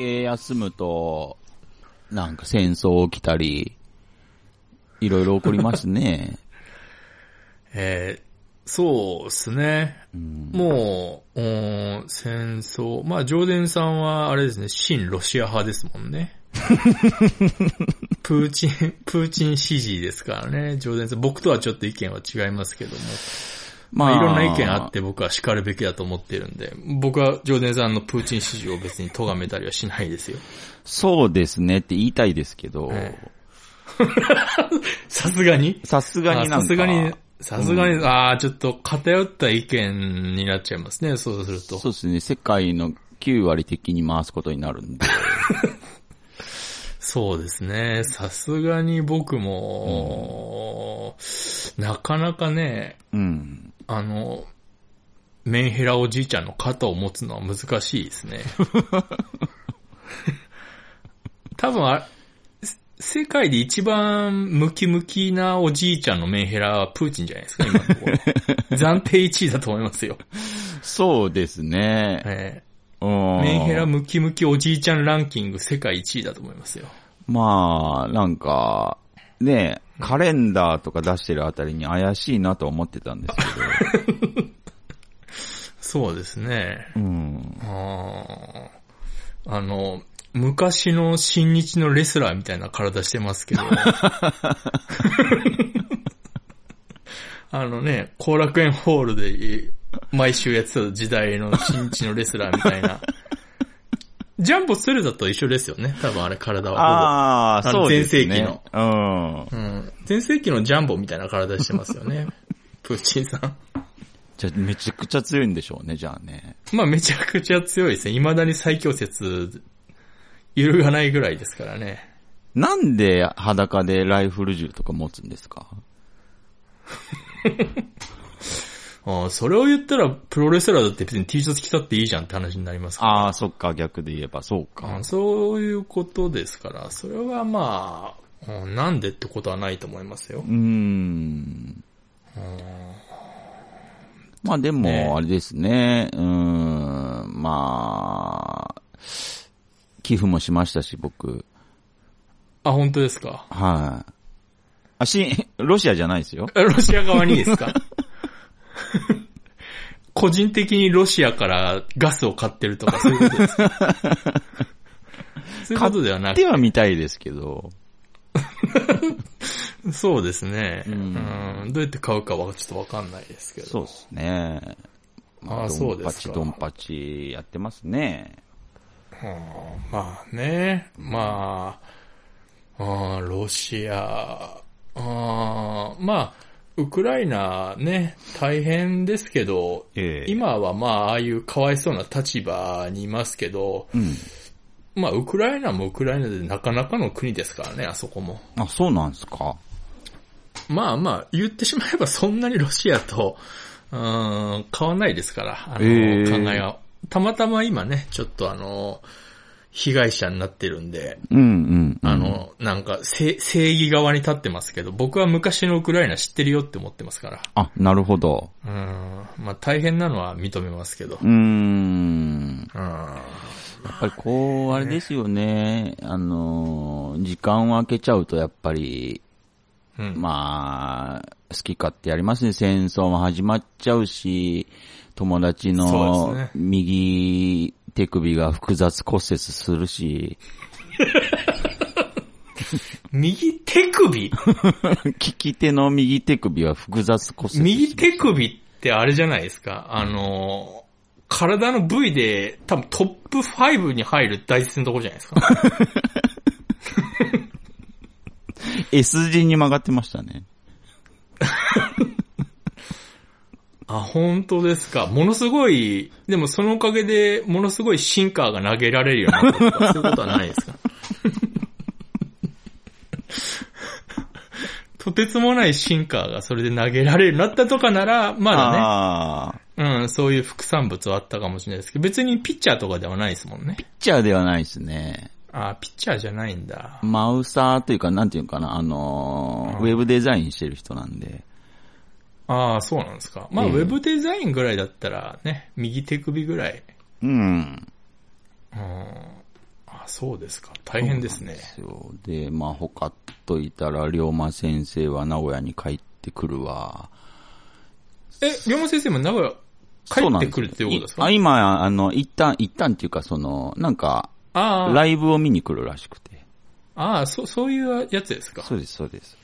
け休むと、なんか戦争起きたり、いろいろ起こりますね。えーそうですね。うん、もう、うん戦争。まあ、ジョーデンさんは、あれですね、親ロシア派ですもんね。プーチン、プーチン支持ですからね、ジョーデンさん。僕とはちょっと意見は違いますけども。まあ、いろんな意見あって僕は叱るべきだと思ってるんで、僕はジョーデンさんのプーチン支持を別に咎めたりはしないですよ。そうですねって言いたいですけど、え さすがに？さすがになんか、あさすがに、さすがに、ああ、ちょっと偏った意見になっちゃいますね、そうすると。そうですね、世界の9割的に回すことになるんで。そうですね。さすがに僕も、なかなかね、うん。あの、メンヘラおじいちゃんの肩を持つのは難しいですね。多分あ、せ世界で一番ムキムキなおじいちゃんのメンヘラはプーチンじゃないですか、今のところ。暫定1位だと思いますよ。そうですね。えうんーメンヘラムキムキおじいちゃんランキング世界1位だと思いますよ。まあ、なんか、ね、カレンダーとか出してるあたりに怪しいなと思ってたんですけ そうですね。ど。うん。あの、昔の新日のレスラーみたいな体してますけど。あのね、後楽園ホールで毎週やってた時代の新日のレスラーみたいな。ジャンボスルダと一緒ですよね。多分あれ体はああ、そうですね。全盛期のうん。ほぼ。うん。全盛期のジャンボみたいな体してますよね。プーチンさん。じゃあめちゃくちゃ強いんでしょうね、じゃあね。まあめちゃくちゃ強いですね。未だに最強説、揺るがないぐらいですからね。なんで裸でライフル銃とか持つんですか？ああそれを言ったら、プロレスラーだって別に T シャツ着たっていいじゃんって話になりますから。ああ、そっか、逆で言えば、そうかあ。そういうことですから、それはまあ、うんなんでってことはないと思いますよう。ーん。まあでも、ねあれですね。うーん。まあ、寄付もしましたし、僕。あ、本当ですか？はい。あ、し、ロシアじゃないですよ。ロシア側にですか？個人的にロシアからガスを買ってるとかそういうことですか？そういうことではなくでは見たいですけど。そうですね、ううんん。どうやって買うかはちょっとわかんないですけど。そうですね。ああそうですかドンパチ、ドンパチやってますね。うんまあね、まあ、あーロシア、あーまあ、ウクライナね、大変ですけど、ええ今はまあ、ああいうかわいそうな立場にいますけど、うん。まあ、ウクライナもウクライナでなかなかの国ですからね、あそこも。あ、そうなんですか？まあまあ、言ってしまえばそんなにロシアと、うーん、変わんないですから、あの、ええ考えが。たまたま今ね、ちょっとあの、被害者になってるんで、うんうん。あ、の、なんか、正正義側に立ってますけど、僕は昔のウクライナ知ってるよって思ってますから。あ、なるほど。うん。まあ大変なのは認めますけど。うーん。うん。やっぱりこう、あれですよね。あの、時間を空けちゃうとやっぱり、うん。まあ、好き勝手やりますね。戦争も始まっちゃうし、友達の右手首が複雑骨折するし、右手首？利き手の右手首は複雑骨折右手首ってあれじゃないですか？あの、体の部位で多分トップ5に入る大切なところじゃないですか？S 字に曲がってましたね。あ、本当ですか。ものすごい、でもそのおかげで、ものすごいシンカーが投げられるようになったとか、そういうことはないですか？とてつもないシンカーがそれで投げられるようになったとかなら、まああ、だね、うん、そういう副産物はあったかもしれないですけど、別にピッチャーとかではないですもんね。ピッチャーではないですね。あ、ピッチャーじゃないんだ。マウサーというか、なんていうかな、あのーうんウェブデザインしてる人なんで。ああ、そうなんですか。まあ、ええウェブデザインぐらいだったらね、右手首ぐらい。うん。うん。あそうですか。大変ですね。そうでまあ、ほかっといたら、龍馬先生は名古屋に帰ってくるわ。え、龍馬先生も名古屋帰ってくるっていうことですか？あ、今、あの、一旦、一旦っていうか、その、なんか、ああ、ライブを見に来るらしくて。ああ、そ、そういうやつですか？そうです、そうです。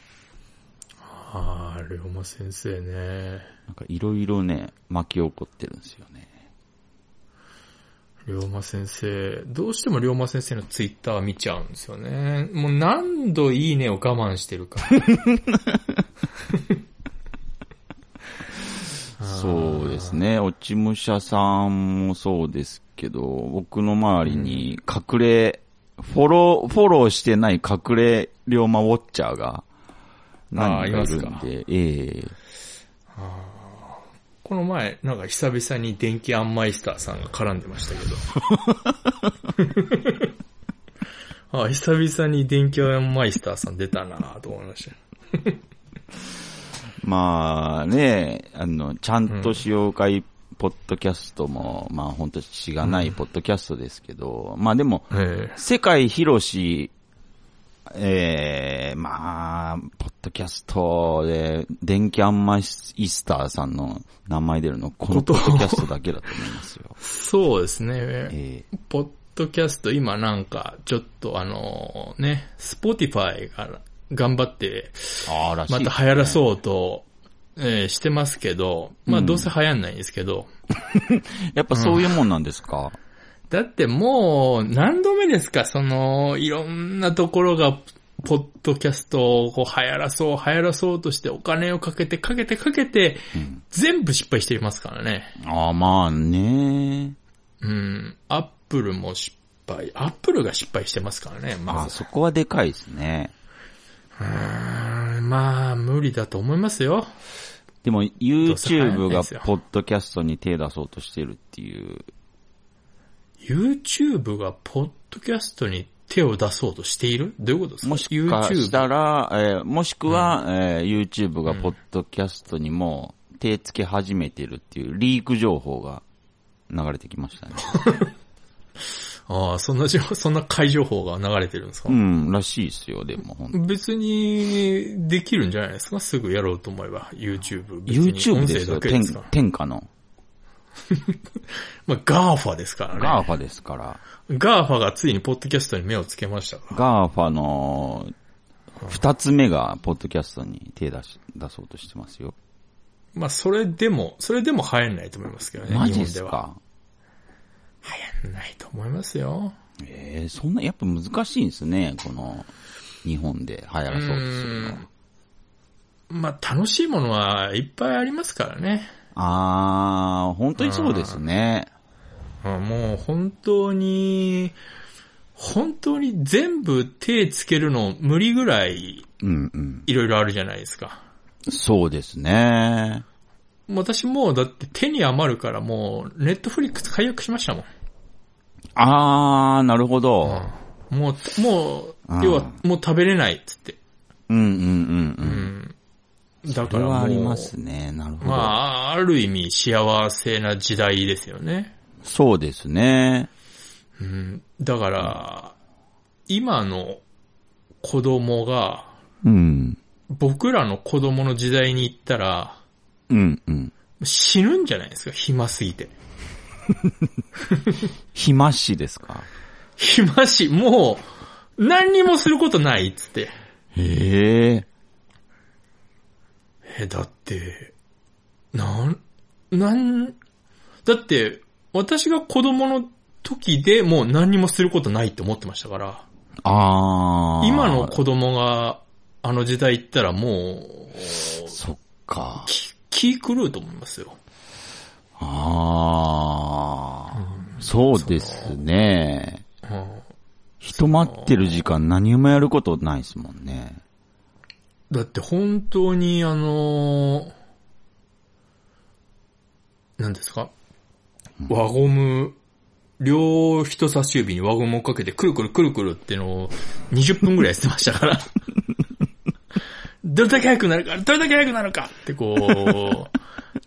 ああ、龍馬先生ね。なんか、いろいろね、巻き起こってるんですよね。龍馬先生、どうしても龍馬先生のツイッター見ちゃうんですよね。もう何度いいねを我慢してるか。そうですね。落ち武者さんもそうですけど、僕の周りに隠れ、フォロー、フォローしてない隠れ龍馬ウォッチャーが何人かいるんあで、ええ。この前、なんか久々に電気アンマイスターさんが絡んでましたけど。あ久々に電気アンマイスターさん出たなと思いました。まあね、あの、ちゃんと使用会ポッドキャストも、まあ本当しがないポッドキャストですけど、まあでも、え。世界広し、ええまあ、ポッドキャストで、電気アンマイスターさんの名前出るの、このポッドキャストだけだと思いますよ。そうですね。ええポッドキャスト、今なんか、ちょっとあのね、スポティファイが頑張って、ああ、らしいまた流行らそうと、えーしてますけど、まあどうせ流行んないんですけど、やっぱそういうもんなんですか、だってもう、何度目ですか、その、いろんなところが、ポッドキャストをこう流行らそう、流行らそうとしてお金をかけて、かけて、かけて、全部失敗していますからね。ああ、まあね。うん。アップルも失敗。アップルが失敗してますからね、あまず。あそこはでかいですね。うーんまあ、無理だと思いますよ。でも、YouTube がポッドキャストに手出そうとしてるっていう。YouTube がポッドキャストに手を出そうとしている？どういうことですか？もしかしたら、えーもしくは、えー YouTube がポッドキャストにも手つけ始めてるっていうリーク情報が流れてきましたね。ああ、そんな情報、そんな怪情報が流れてるんですか、うん、らしいですよ、でも、別に、できるんじゃないですか？すぐやろうと思えば、YouTube。YouTube ですよ、天下の。まあ、GAFA ですからね。 GAFA ですから。GAFA がついにポッドキャストに目をつけましたから。 GAFA の二つ目がポッドキャストに手出し、出そうとしてますよ。まあ、それでも、それでも流行んないと思いますけどね、マジで。すか？流行んないと思いますよ。ええそんな、やっぱ難しいんですね、この、日本で流行らそうとするの。まあ、楽しいものはいっぱいありますからね。あー、本当にそうですね。あもう本当に、本当に全部手つけるの無理ぐらいうんうん。いろいろあるじゃないですか。そうですね。私もうだって手に余るからもうネットフリックス解約しましたもん。あー、なるほど。もう、もうんう、要はもう食べれないっつって。うんうんうんう。うんん。だからありますね。なるほど。まあ、ある意味幸せな時代ですよね。そうですね。うん。だから、今の子供が、うん。僕らの子供の時代に行ったら、うんうん。死ぬんじゃないですか、暇すぎて。暇しですか？暇し、もう、何にもすることないっつって。へえ。え、だって、なん、なん、だって、私が子供の時でもう何にもすることないって思ってましたから、あー。今の子供があの時代行ったらもう、そっか。気、気狂うと思いますよ。あー。そうですね。うん人待ってる時間何もやることないですもんね。だって本当にあの、何ですか？輪ゴム、両人差し指に輪ゴムをかけてくるくるくるくるっていうのを20分くらいやってましたから。どれだけ早くなるか、どれだけ早くなるかってこ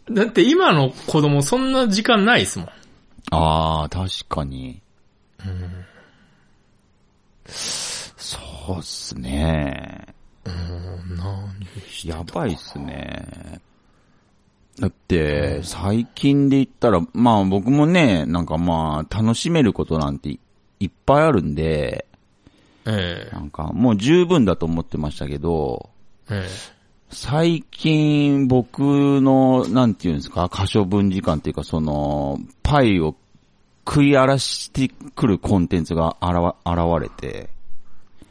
う、だって今の子供そんな時間ないですもん。あー、確かに。そうっすね。うん、何やばいっすね。だって、最近で言ったら、まあ僕もね、なんかまあ、楽しめることなんていっぱいあるんで、えなんかもう十分だと思ってましたけど、ええ最近僕の、なんていうんですか、可処分時間っていうか、その、パイを食い荒らしてくるコンテンツが現現れて、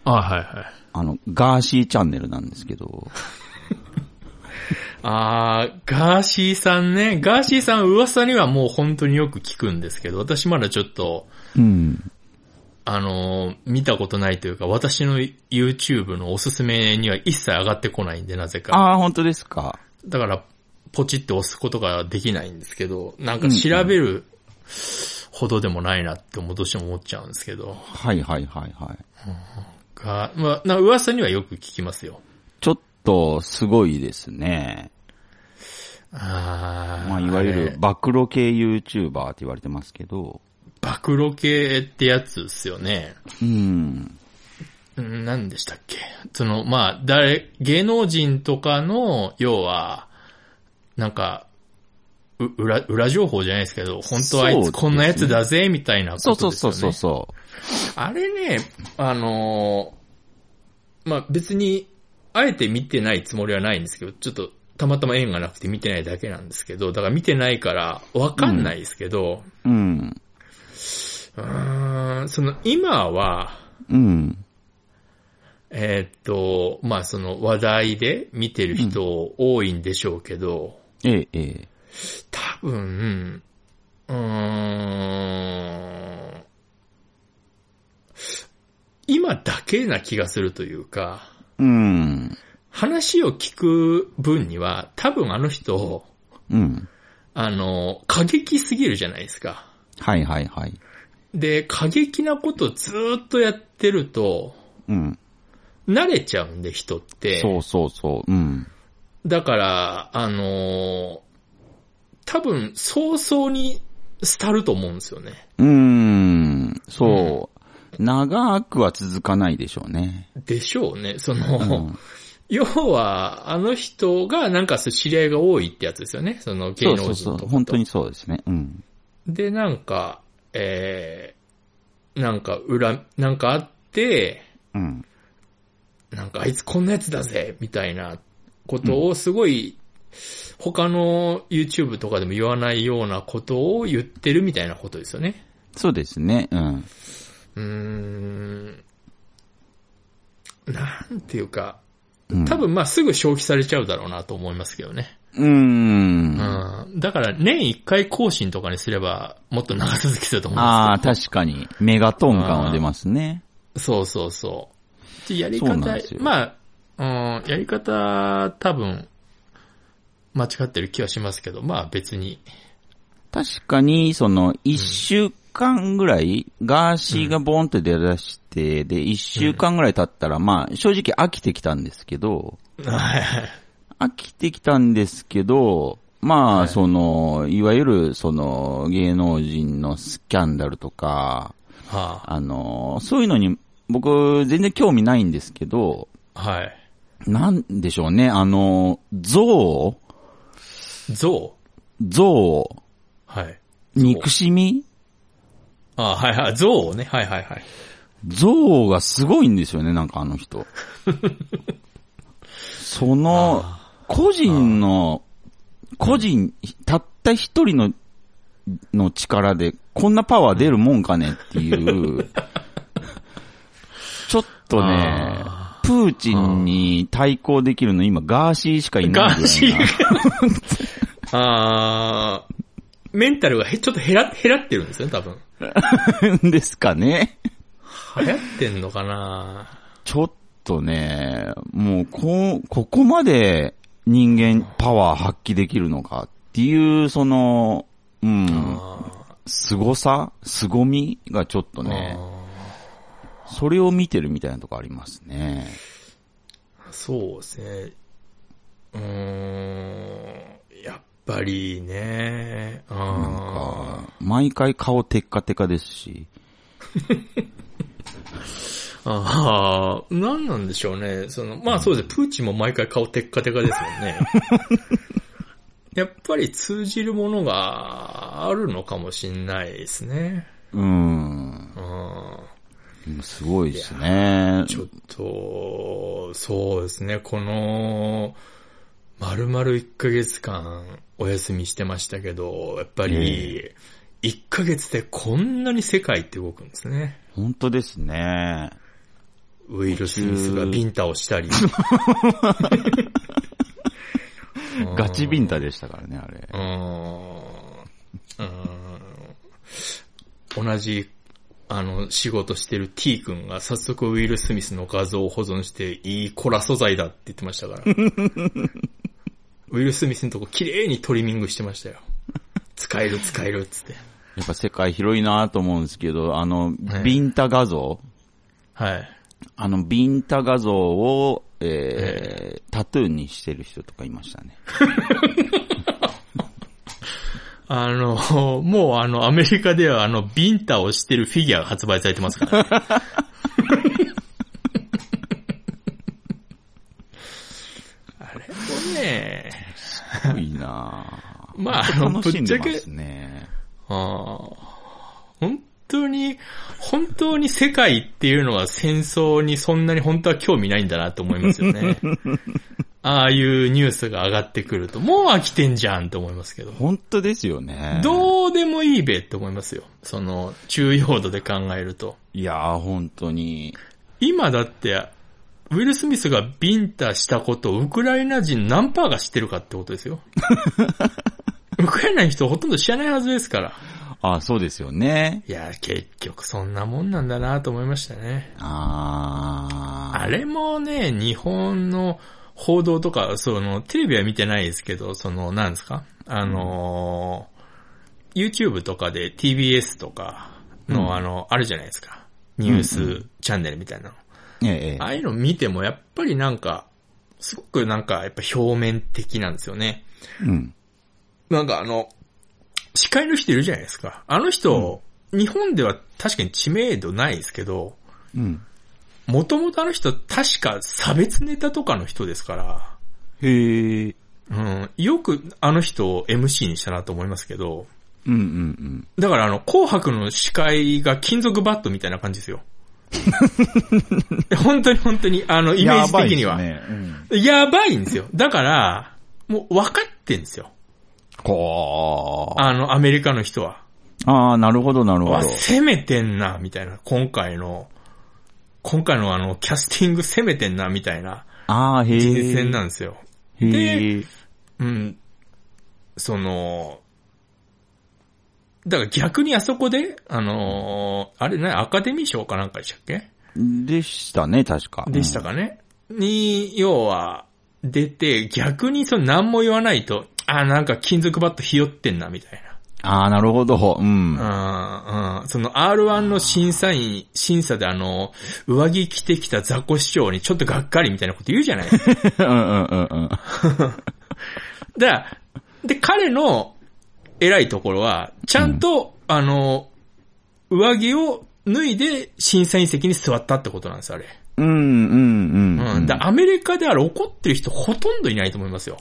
あ、はいはい。あの、ガーシーチャンネルなんですけど、あー、ガーシーさんね。ガーシーさん噂にはもう本当によく聞くんですけど、私まだちょっと、うん。あのー見たことないというか、私の YouTube のおすすめには一切上がってこないんで、なぜか。ああ、本当ですか。だから、ポチって押すことができないんですけど、なんか調べるほどでもないなってどうしても思っちゃうんですけど、はいはいはいはい。が、まあ、な噂にはよく聞きますよ。ちょっと、すごいですね。あーまあ、いわゆる、暴露系 YouTuber って言われてますけど、暴露系ってやつですよね。うん。うん何でしたっけ？その、まあ、誰、芸能人とかの、要は、なんか、う裏、裏情報じゃないですけど、本当はあいつこんなやつだぜ、みたいなこそうとですよね。そうそうそうそあれね、あのーまあ、別に、あえて見てないつもりはないんですけど、ちょっと、たまたま縁がなくて見てないだけなんですけど、だから見てないから、わかんないですけど、う。うん。うーん、その、今は、うん。えーっと、まあその話題で見てる人多いんでしょうけど、ええ、ええ。多分、うーん、今だけな気がするというか、うん。話を聞く分には多分あの人、うん。あの、過激すぎるじゃないですか。はいはいはい。で、過激なことずーっとやってると、うん。慣れちゃうんで人って。そうそうそう。うん。だから、あのー多分、早々に廃ると思うんですよね。うーん。そう。長くは続かないでしょうね。でしょうね。その、うん要は、あの人がなんか知り合いが多いってやつですよね。その芸能人とそうそう。本当にそうですね。うん。で、なんか、えー、なんか裏、なんかあって、うん。なんかあいつこんなやつだぜみたいなことをすごい、他の YouTube とかでも言わないようなことを言ってるみたいなことですよね。そうですね。うん。うーん。なんていうか、うん多分まあすぐ消費されちゃうだろうなと思いますけどね。うーん。うん。だから年一回更新とかにすればもっと長続きすると思うんああ、確かに。メガトン感は出ますね。ですそうそうそう。でやり方まあ、うん、やり方多分間違ってる気はしますけど、まあ別に。確かに、その、一週間ぐらい、ガーシーがボーンと出だして、で、一週間ぐらい経ったら、まあ、正直飽きてきたんですけど、はいはい。飽きてきたんですけど、まあ、はいその、いわゆる、その、芸能人のスキャンダルとか、はあの、そういうのに、僕、全然興味ないんですけど、あ、はい。なんでしょうね、あの、象象象はい。憎しみ？あはいはい。象ね。はいはいはい。象がすごいんですよね、なんかあの人。その、個人の、個人、たった一人の、の力で、こんなパワー出るもんかねっていう、ちょっとねあ、プーチンに対抗できるの今、ガーシーしかいない。ガーシーあーメンタルがへちょっと減ら、減らってるんですよね、多分。ですかね。流行ってんのかなちょっとね、もう、こう、ここまで人間パワー発揮できるのかっていう、その、うん、あ凄さ凄みがちょっとーね、あそれを見てるみたいなとこありますね。ーそうですね。うーん。やっぱりね。なんあか、毎回顔テッカテカですし、ああ、なんなんでしょうね。その、まあそうですね、プーチンも毎回顔テッカテカですもんね。やっぱり通じるものがあるのかもしんないですね。うん。うんすごいですね。ちょっと、そうですね、この、丸々1ヶ月間お休みしてましたけど、やっぱり、1ヶ月でこんなに世界って動くんですね。本当ですね。ウィル・スミスがビンタをしたり。ガチビンタでしたからね、あれ。うん同じ、あの、仕事してる T 君が早速ウィル・スミスの画像を保存して、いいコラ素材だって言ってましたから。ウィル・スミスのとこ綺麗にトリミングしてましたよ。使える使えるっつって。やっぱ世界広いなと思うんですけど、あの、はいビンタ画像、はい。あの、ビンタ画像を、えータトゥーにしてる人とかいましたね。あの、もうあの、アメリカではあの、ビンタをしてるフィギュアが発売されてますから、ね。あれもね、すごいなまあ、あの、ぶ楽しんっちゃけ、でますね。本当に、本当に世界っていうのは戦争にそんなに本当は興味ないんだなと思いますよね。ああいうニュースが上がってくると、もう飽きてんじゃんと思いますけど。本当ですよね。どうでもいいべって思いますよ。その、中要度で考えると。いやー、本当に。今だって、ウィル・スミスがビンタしたことをウクライナ人何パーが知ってるかってことですよ。ウクライナの人ほとんど知らないはずですから。あ、そうですよね。いや、結局そんなもんなんだなと思いましたね。あー。あれもね、日本の報道とか、その、テレビは見てないですけど、その、なんですか？あのー、YouTube とかで TBS とかの、うんあの、あるじゃないですか。ニュースチャンネルみたいなの。ええああいうの見ても、やっぱりなんか、すごくなんか、やっぱ表面的なんですよね。うん。なんかあの、司会の人いるじゃないですか。あの人、日本では確かに知名度ないですけど、うん。もともとあの人確か差別ネタとかの人ですから、へえ。うん、よくあの人を MC にしたなと思いますけど、うんうんうん。だからあの、紅白の司会が金属バットみたいな感じですよ。本当に本当に、あの、イメージ的には。やばいですね。うん。やばいんですよ。だから、もう分かってんですよ。こう。あの、アメリカの人は。ああ、なるほど、なるほわ、ど。攻めてんな、みたいな。今回の、今回のあの、キャスティング攻めてんな、みたいなああ、へえ。人選なんですよ。へえ。うん。その、だから逆にあそこで、あのーあれね、アカデミー賞かなんかでしたっけ？でしたね、確か。でしたかね、に、要は、出て、逆にその何も言わないと、あ、なんか金属バットひよってんな、みたいな。ああ、なるほど。うん。うん、うん。その R1 の審査員、審査であの、上着着てきた雑魚市長にちょっとがっかりみたいなこと言うじゃない。うんうんうんうん。だで、彼の偉いところは、ちゃんと、あの、上着を脱いで審査員席に座ったってことなんです、あれ。うんうんうん。うん。で、アメリカであれ怒ってる人ほとんどいないと思いますよ。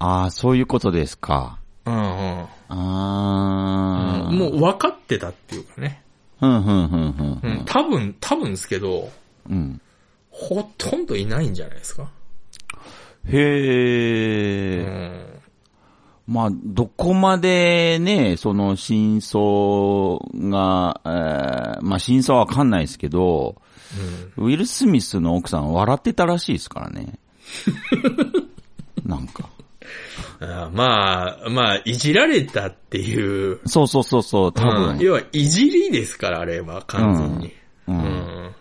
ああ、そういうことですか。うんうん。ああ。うん、もう分かってたっていうかね。うん、うん、うん、ううんん。。多分、多分ですけど、うん。ほとんどいないんじゃないですか。へえ。うん。まあ、どこまでね、その真相が、えーまあ真相はわかんないですけど、ウィル・スミスの奥さん笑ってたらしいですからね。なんか。あまあ、まあ、いじられたっていう、そうそうそうそう、多分。うん要は、いじりですから、あれは、完全に。う。うんん。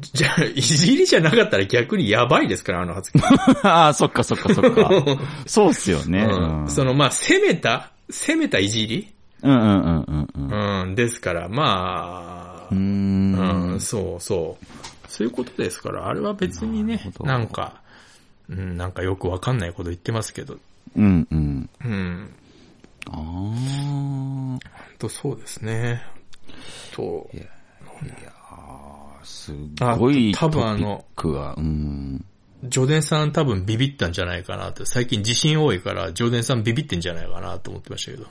じゃあ、いじりじゃなかったら逆にやばいですから、あの発言。ああ、そっかそっかそっか。そうっすよね。うんその、まあ、攻めた、攻めたいじり？うんうんうんうんうん。うん、ですから、まあうー、ん。うん、そうそう。そういうことですから、あれは別にねなんか、うん、なんかよくわかんないこと言ってますけど、うんうん。うん、ああ。とそうですね。と、いやすごいあ多分あのうん。ジョデンさん多分ビビったんじゃないかなって、最近地震多いから、ジョデンさんビビってんじゃないかなと思ってましたけど。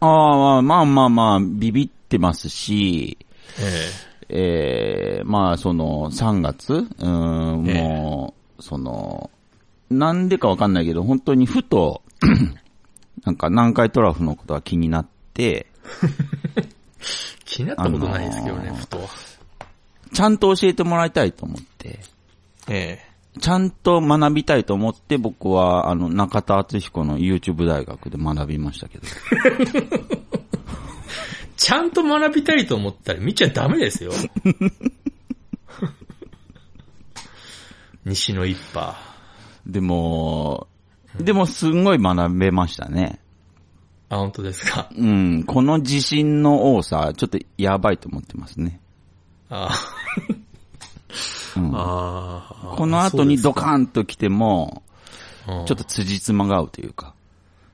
ああ、まあまあまあ、ビビってますし、えええまあその、3月うん、ええもう、その、なんでかわかんないけど、本当にふと、なんか南海トラフのことが気になって、え気になったことないですけどね、あのーふとは。ちゃんと教えてもらいたいと思って、えちゃんと学びたいと思って僕は、あの、中田敦彦の YouTube 大学で学びましたけど。え ちゃんと学びたいと思ったら見ちゃダメですよ。西の一派。でも、でもすんごい学べましたね。あ、本当ですか？うん、この地震の多さ、ちょっとやばいと思ってますね。あうんああ。この後にドカン。ーンと来ても、うんちょっと辻褄が合うというか、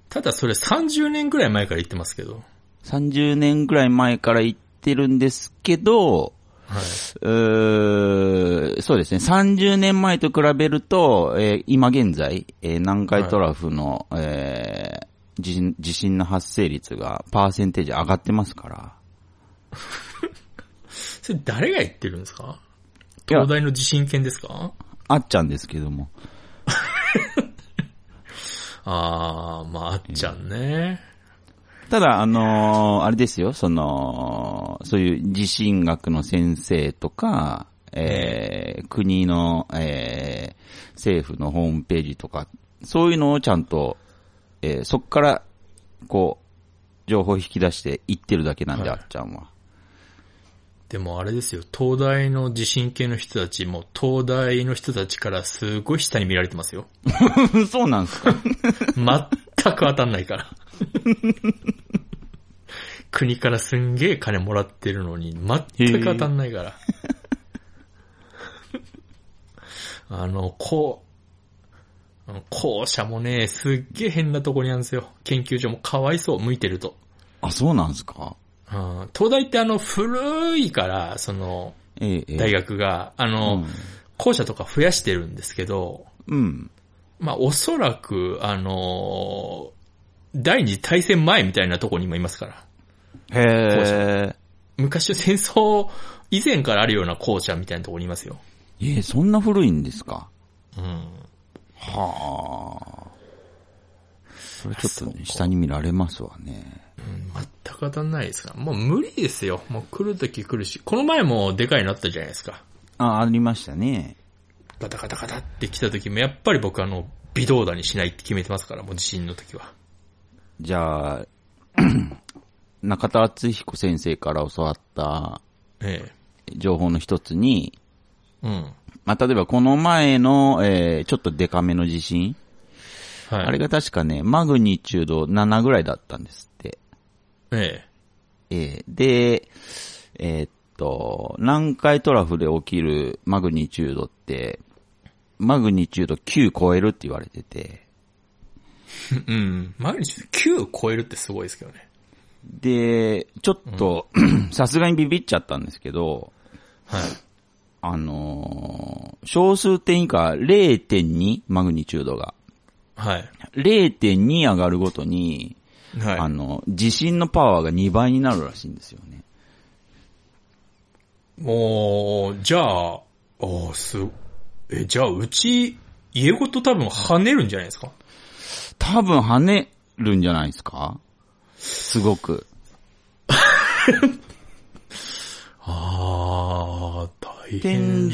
ただそれ30年くらい前から言ってますけど。30年ぐらい前から言ってるんですけど、はい。うーそうですね、30年前と比べると、えー今現在、えー南海トラフの、えー地震地震の発生率がパーセンテージ上がってますから。それ誰が言ってるんですか？東大の地震研ですか？あっちゃんですけども。ああ、まあ、あっちゃんね。ただ、あのーあれですよ、その、そういう地震学の先生とか、えー国の、えー政府のホームページとか、そういうのをちゃんと、えーそっから、こう、情報を引き出して言ってるだけなんで、はいあっちゃんは。でもあれですよ、東大の地震系の人たちも、東大の人たちからすごい下に見られてますよ。そうなんですか 全く当たんないから。国からすんげえ金もらってるのに、全く当たんないから。あの、こう、校舎もね、すっげえ変なとこにあるんですよ。研究所もかわいそう、向いてると。あ、そうなんですか？うん東大ってあの、古いから、その、ええええ大学が、あの、校舎とか増やしてるんですけど、うん。まあ、おそらく、あのー第二次大戦前みたいなとこに今いますから。へえ。昔戦争以前からあるような校舎みたいなとこにいますよ。ええ、そんな古いんですか？うん。はあ。それちょっとね、下に見られますわね。全く当たんないですから。もう無理ですよ。もう来るとき来るし。この前もでかいのあったじゃないですか。あ、ありましたね。ガタガタガタって来た時も、やっぱり僕あの、微動だにしないって決めてますから、もう地震の時は。じゃあ、中田敦彦先生から教わったえ情報の一つに、え。うん。まあ、例えばこの前の、えーちょっとデカめの地震、はい。あれが確かね、マグニチュード7ぐらいだったんですって。ええ。えーで、えーっと、南海トラフで起きるマグニチュードって、マグニチュード9超えるって言われてて、うん。毎日9超えるってすごいですけどね。で、ちょっと、さすがにビビっちゃったんですけど、はい。あのー小数点以下0.2マグニチュードが。はい。0.2上がるごとに、はい。あの、地震のパワーが2倍になるらしいんですよね。もう、じゃあ、おす、え、じゃあ、うち、家ごと多分跳ねるんじゃないですか？多分跳ねるんじゃないですか？すごく。ああ、大天井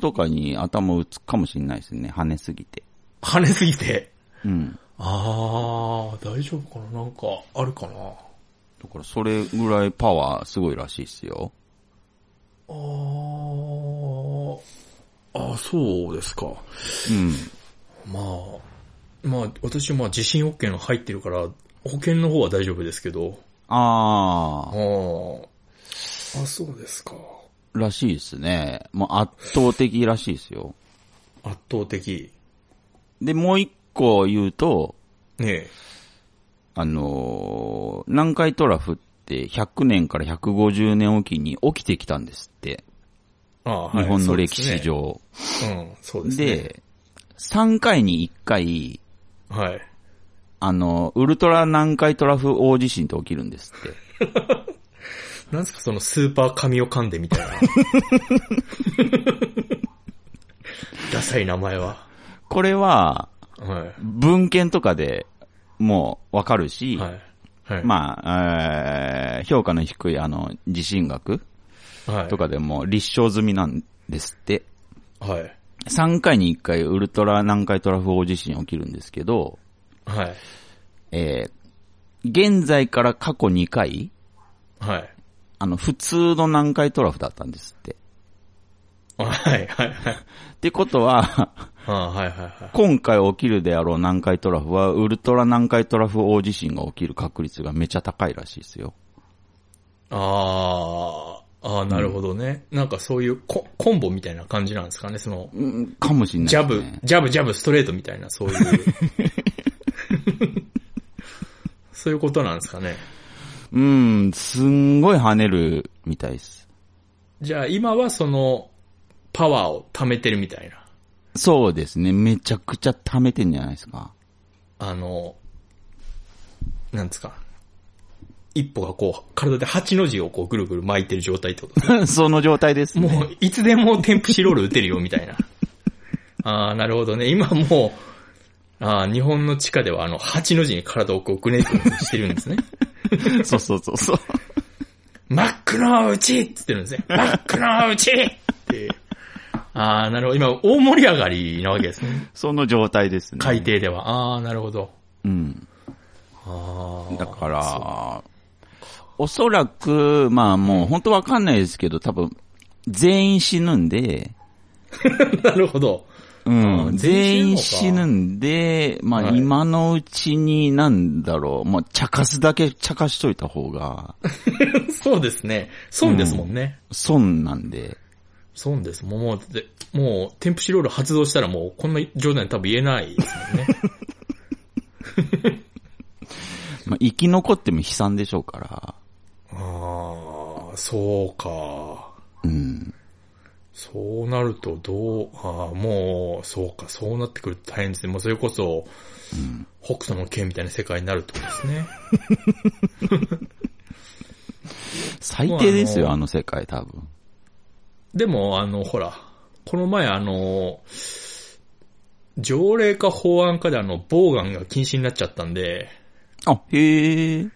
とかに頭打つかもしれないですね。跳ねすぎて。跳ねすぎて？うん。ああ、大丈夫かな？なんか、あるかな？だからそれぐらいパワーすごいらしいですよ。ああ、あそうですか。うん。まあ、まあ、私まあ地震 OK の入ってるから、保険の方は大丈夫ですけど。あああ。あ、そうですか。あ、らしいですね。もう圧倒的らしいですよ。圧倒的。で、もう一個言うと、ねえ。あのー南海トラフって100年から150年おきに起きてきたんですって。ああはい日本の歴史。上。そうねうん、そうですね。で、3回に1回、はい。あの、ウルトラ南海トラフ大地震って起きるんですって。なんですかそのスーパー神を噛んでみたいな。ダサい名前は。これは、は文献とかでもうわかるし、い。はい。はい。まあ、えー評価の低いあの、地震学はい。とかでも立証済みなんですって。はい。3回に1回ウルトラ南海トラフ大地震起きるんですけど、はい。えー現在から過去2回、はい。あの、普通の南海トラフだったんですって。はい。はい。はい。ってことは、ああはい。はい。はい。今回起きるであろう南海トラフは、ウルトラ南海トラフ大地震が起きる確率がめちゃ高いらしいですよ。ああ、ああ、なるほどね。なんかそういうココンボみたいな感じなんですかね？その、うん、かもしんないジャブジャブ、ジャブ、ストレートみたいな、そういう。そういうことなんですかね？うん、すんごい跳ねるみたいです。じゃあ今はその、パワーを貯めてるみたいな。そうですね。めちゃくちゃ溜めてんじゃないですか。あの、なんですか？一歩がこう、体で8の字をこうぐるぐる巻いてる状態ってことです その状態ですね。もう、いつでもテンプシロール打てるよ、みたいな。ああ、なるほどね。今もう、ああ、日本の地下ではあの、8の字に体をこうぐねぐねしてるんですね。そうそうそうそう。マックのうちって言ってるんですね。マックのうちって。ああ、なるほど。今、大盛り上がりなわけですね。その状態ですね。海底では。ああ、なるほど。うん。ああ。だから、おそらく、まあもう本当わかんないですけど、多分、全員死ぬんで、なるほど。うん、あ全員死死ぬんで、まあはい今のうちになんだろう、もう茶化すだけ茶化しといた方が、そうですね。損ですもんね。損なんで、損です。もう、もう、でもう、テンプシロール発動したらもう、こんな状態に多分言えないですもんね。まあ生き残っても悲惨でしょうから、ああ、そうか。うん。そうなると、どう、ああ、もう、そうか、そうなってくると大変ですね。もうそれこそ、北斗の剣みたいな世界になるってことですね。最低ですよ、まああの世界多分。でも、あの、ほら、この前あの、条例か法案かであの、ボウガンが禁止になっちゃったんで、あ、へえ。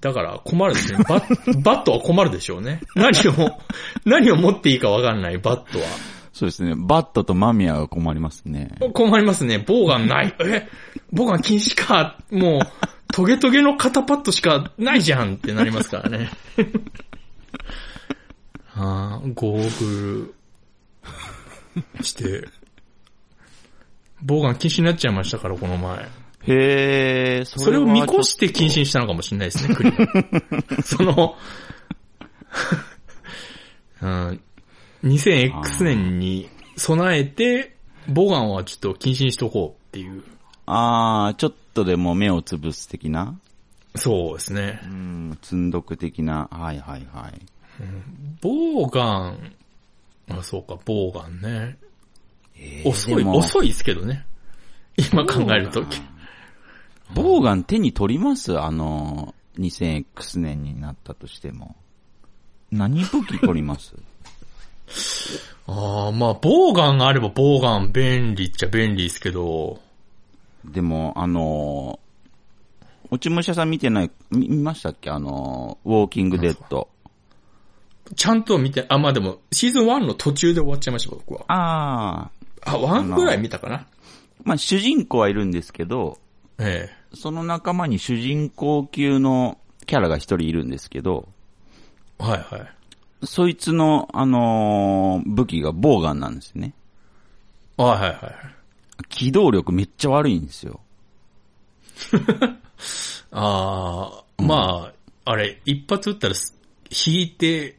だから困るんですね。バッ、バットは困るでしょうね。何を、何を持っていいかわかんない、バットは。そうですね。バットとマミヤが困りますね。困りますね。ボウガンない。え？ガン禁止か。もう、トゲトゲの肩パッドしかないじゃんってなりますからね。あーゴーグルして、ボウガン禁止になっちゃいましたから、この前。へえ、そそれを見越しして禁止にしたのかもしれないですね、国は その、うん、2000X 年に備えて、ボガンはちょっと禁止にしとこうっていう。あー、ちょっとでも目をつぶす的な？そうですねう。ん、積んどく的な。はいはいはい。ボーガン、あ、そうか、ボーガンね。えー遅い、遅いですけどね。今考えると。ボウガン手に取ります？あの、2000X 年になったとしても。何武器取ります？ああ、まあ、ボーガンがあればボーガン便利っちゃ便利ですけど、でも、あの、落ち武者さん見てない、見見ましたっけ？あの、ウォーキングデッド。ちゃんと見て、あ、まあでも、シーズン1の途中で終わっちゃいました、僕は。ああ、あ、1ぐらい見たかなまあ主人公はいるんですけど、えその仲間に主人公級のキャラが一人いるんですけど、え。はいはい。そいつの、あのー武器がボウガンなんですね。はいはいはい。機動力めっちゃ悪いんですよ。ああ、まあ、あれ、一発撃ったらす、引いて、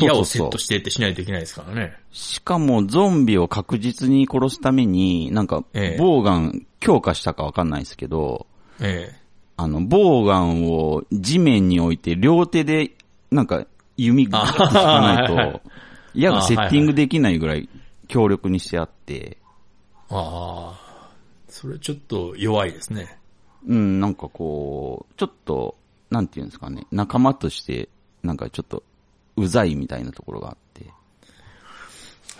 矢をセットしてってしないといけないですからね。しかもゾンビを確実に殺すために、なんかええ、ボウガン強化したかわかんないですけど、えあの、ボウガンを地面に置いて両手で、なんか、弓が引かないあはいはいと、矢がセッティングできないぐらい強力にしてあって、ああ、それちょっと弱いですね。うん、なんかこう、ちょっと、なんていうんですかね、仲間として、なんかちょっと、うざいみたいなところがあって。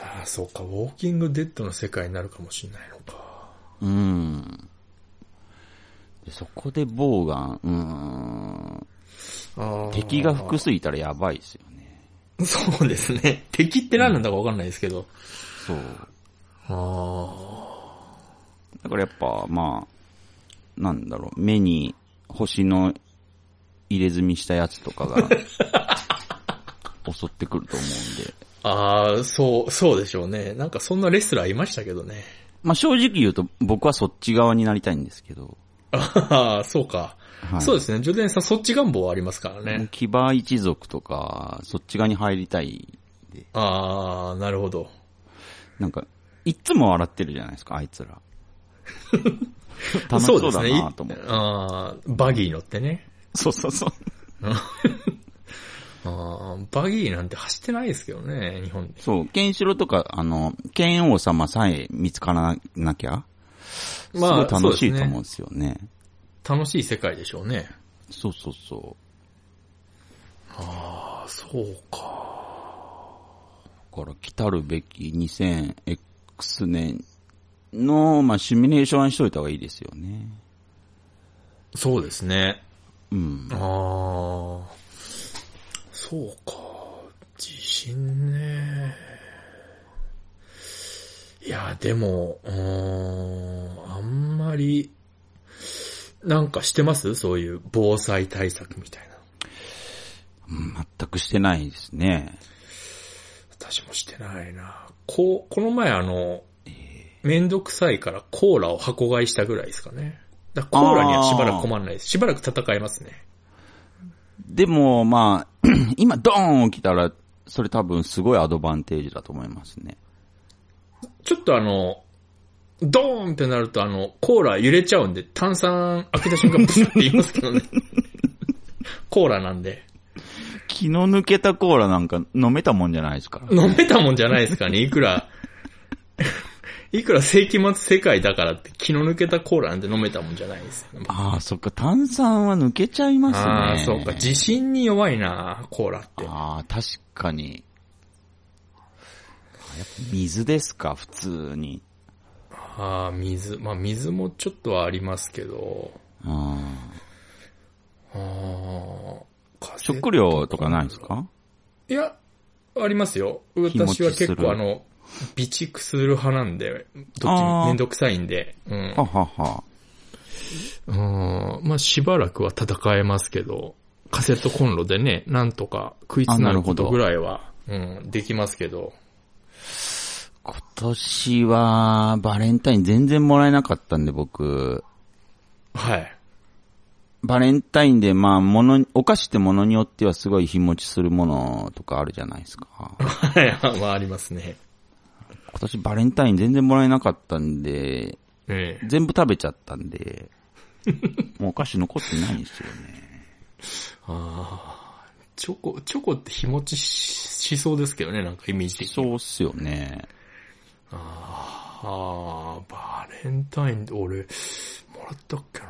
ああ、そうか、ウォーキングデッドの世界になるかもしれないのか。うん。でそこでボウガン、うん、あ敵が複数いたらやばいですよね。そうですね。敵って何なんだかわかんないですけど。そう。あだからやっぱ、まあ、なんだろう、目に星の入れ墨したやつとかが、襲ってくると思うんで。あ。ああ、そう、そうでしょうね。なんかそんなレスラーいましたけどね。まあ正直言うと僕はそっち側になりたいんですけど。ああ、そうか。はい、そうですね。ジョデンさんそっち願望はありますからね。騎馬一族とか、そっち側に入りたい。ああ、なるほど。なんか、いっつも笑ってるじゃないですか、あいつら。楽しそうだなと思って。ああ、バギー乗ってね。そうそうそう。あーバギーなんて走ってないですけどね、日本で。そう、ケンシロウとか、あの、ケン王様さえ見つからなきゃ、すごい楽しいと思うんですよね。楽しい世界でしょうね。そうそうそああ、そうか。う。だから、来たるべき 2000X 年の、まあ、シミュレーションしといた方がいいですよね。そうですね。うん。ああ、そうか。地震ね。いや、でも、うーん、あんまり、なんかしてます？そういう防災対策みたいな。うん全くしてないですね。私もしてないな。こう、この前あの、めんどくさいからコーラを箱買いしたぐらいですかね。だからコーラにはしばらく困らないです。しばらく戦えますね。でも、まあ、今、ドーン起きたら、それ多分すごいアドバンテージだと思いますね。ちょっとあの、ドーンってなるとあの、コーラ揺れちゃうんで、炭酸開けた瞬間ブシュって言いますけどね。コーラなんで。気の抜けたコーラなんか飲めたもんじゃないですから。飲めたもんじゃないですかね。いくら、いくら世紀末世界だからって気の抜けたコーラなんて飲めたもんじゃないですよね。ああ、そっか、炭酸は抜けちゃいますね。ああ、そうか。地震に弱いな、コーラって。ああ、確かに。あやっぱ水ですか、普通に。ああ、水。まあ水もちょっとはありますけど。あああ、風食料とかないですか？いや、ありますよ。私は結構あの、備蓄する派なんで、どっちもめんどくさいんで。うんははは。うん。まあしばらくは戦えますけど、カセットコンロでね、なんとか食いつなることぐらいは、うん、できますけど。今年は、バレンタイン全然もらえなかったんで、僕。はい。バレンタインで、まあ、もの、お菓子ってものによってはすごい日持ちするものとかあるじゃないですか。はい、まあありますね。今年バレンタイン全然もらえなかったんで、ええ。全部食べちゃったんで、もうお菓子残ってないんですよね。ああ、チョコ、チョコって日持ちししそうですけどね、なんかイメージ的に。そうっすよね。ああ、バレンタインで俺、もらったっけな。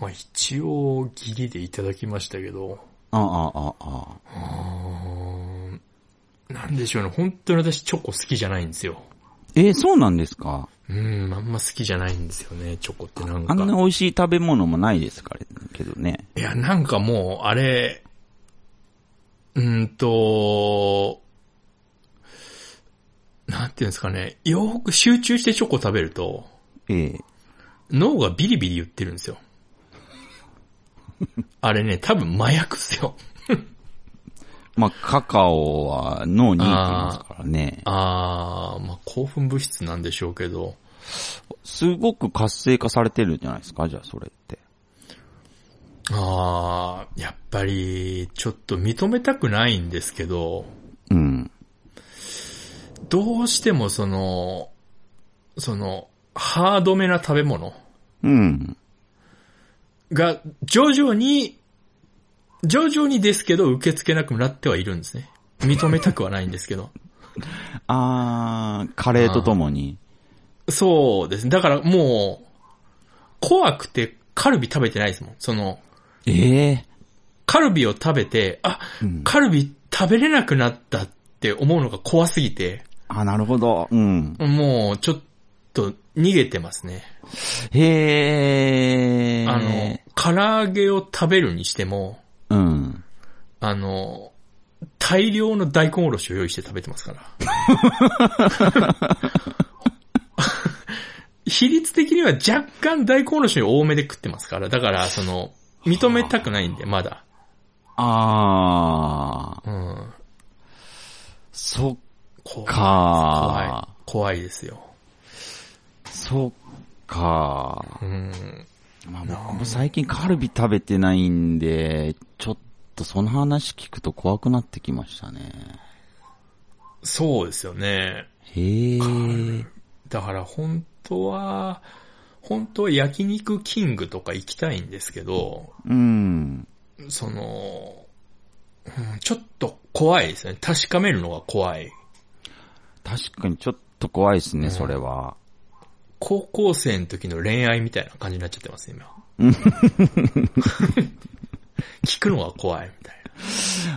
まあ一応ギリでいただきましたけど、ああ、ああ、あうーんなんでしょうね、本当に私チョコ好きじゃないんですよ。えーそうなんですか？うん、あんま好きじゃないんですよね、チョコってなんか。あんな美味しい食べ物もないですか？ら、けどね。いや、なんかもう、あれ、うーんと、なんていうんですかね、よーく集中してチョコ食べると、ええ脳がビリビリ言ってるんですよ。あれね、多分麻薬っすよ。まあ、カカオは脳にいいって言いますからね。あー、まあ興奮物質なんでしょうけど、すごく活性化されてるんじゃないですかじゃあ、それって。あー、やっぱり、ちょっと認めたくないんですけど、うん。どうしてもその、その、ハードめな食べ物うん。が徐々に、徐々にですけど受け付けなくなってはいるんですね。認めたくはないんですけど。あー、カレーとともに。そうですね。だからもう、怖くてカルビ食べてないですもん。その、ええカルビを食べて、あ、うんカルビ食べれなくなったって思うのが怖すぎて、あ、なるほど。うん。もうちょっと逃げてますね。へえ。あの、唐揚げを食べるにしても、うん。あの、大量の大根おろしを用意して食べてますから。比率的には若干大根おろしを多めで食ってますから。だから、その、認めたくないんで、まだ。あー、うん。そっ。か怖い。怖いですよ。そっかうん。まあ僕も最近カルビ食べてないんで、ちょっとその話聞くと怖くなってきましたね。そうですよね。へえ。だから本当は、本当は焼肉キングとか行きたいんですけど、うん。その、うんちょっと怖いですね。確かめるのが怖い。確かにちょっと怖いですね、それは。高校生の時の恋愛みたいな感じになっちゃってます、今。聞くのが怖いみたい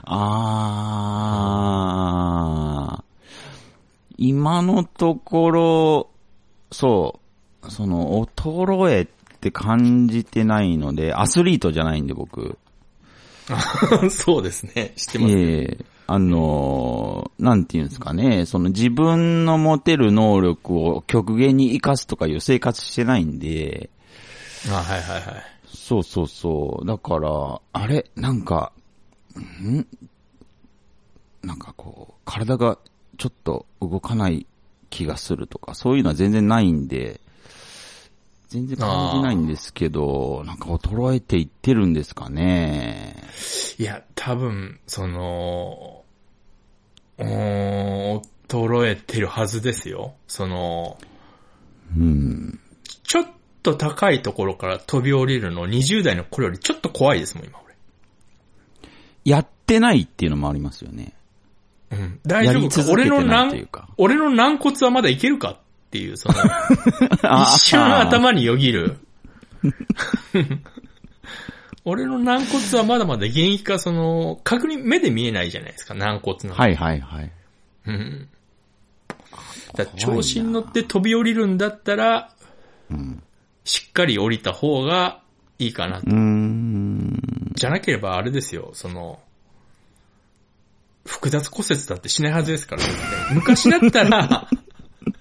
あー。今のところ、そう、その、衰えって感じてないので、アスリートじゃないんで僕。な。そうですね。知ってます。ええあのーなんていうんですかね、その自分の持てる能力を極限に活かすとかいう生活してないんで、あ、はいはいはい。そうそうそう。だから、あれ？なんか、ん？なんかこう、体がちょっと動かない気がするとか、そういうのは全然ないんで、全然感じないんですけど、なんか衰えていってるんですかね。いや、多分、その、うーん、衰えてるはずですよ。その、うん。ちょっと高いところから飛び降りるの20代の頃よりちょっと怖いですもん、今俺。やってないっていうのもありますよね。うん。大丈夫か？俺の軟俺の軟骨はまだいけるかっていう、その、あ 一瞬頭によぎる。俺の軟骨はまだまだ現役か、その、確認、目で見えないじゃないですか、軟骨なんてはいはいはい。うん。だ調子に乗って飛び降りるんだったら、うん。しっかり降りた方がいいかな。うーん。じゃなければあれですよ、その、複雑骨折だってしないはずですから、ね、昔だったら、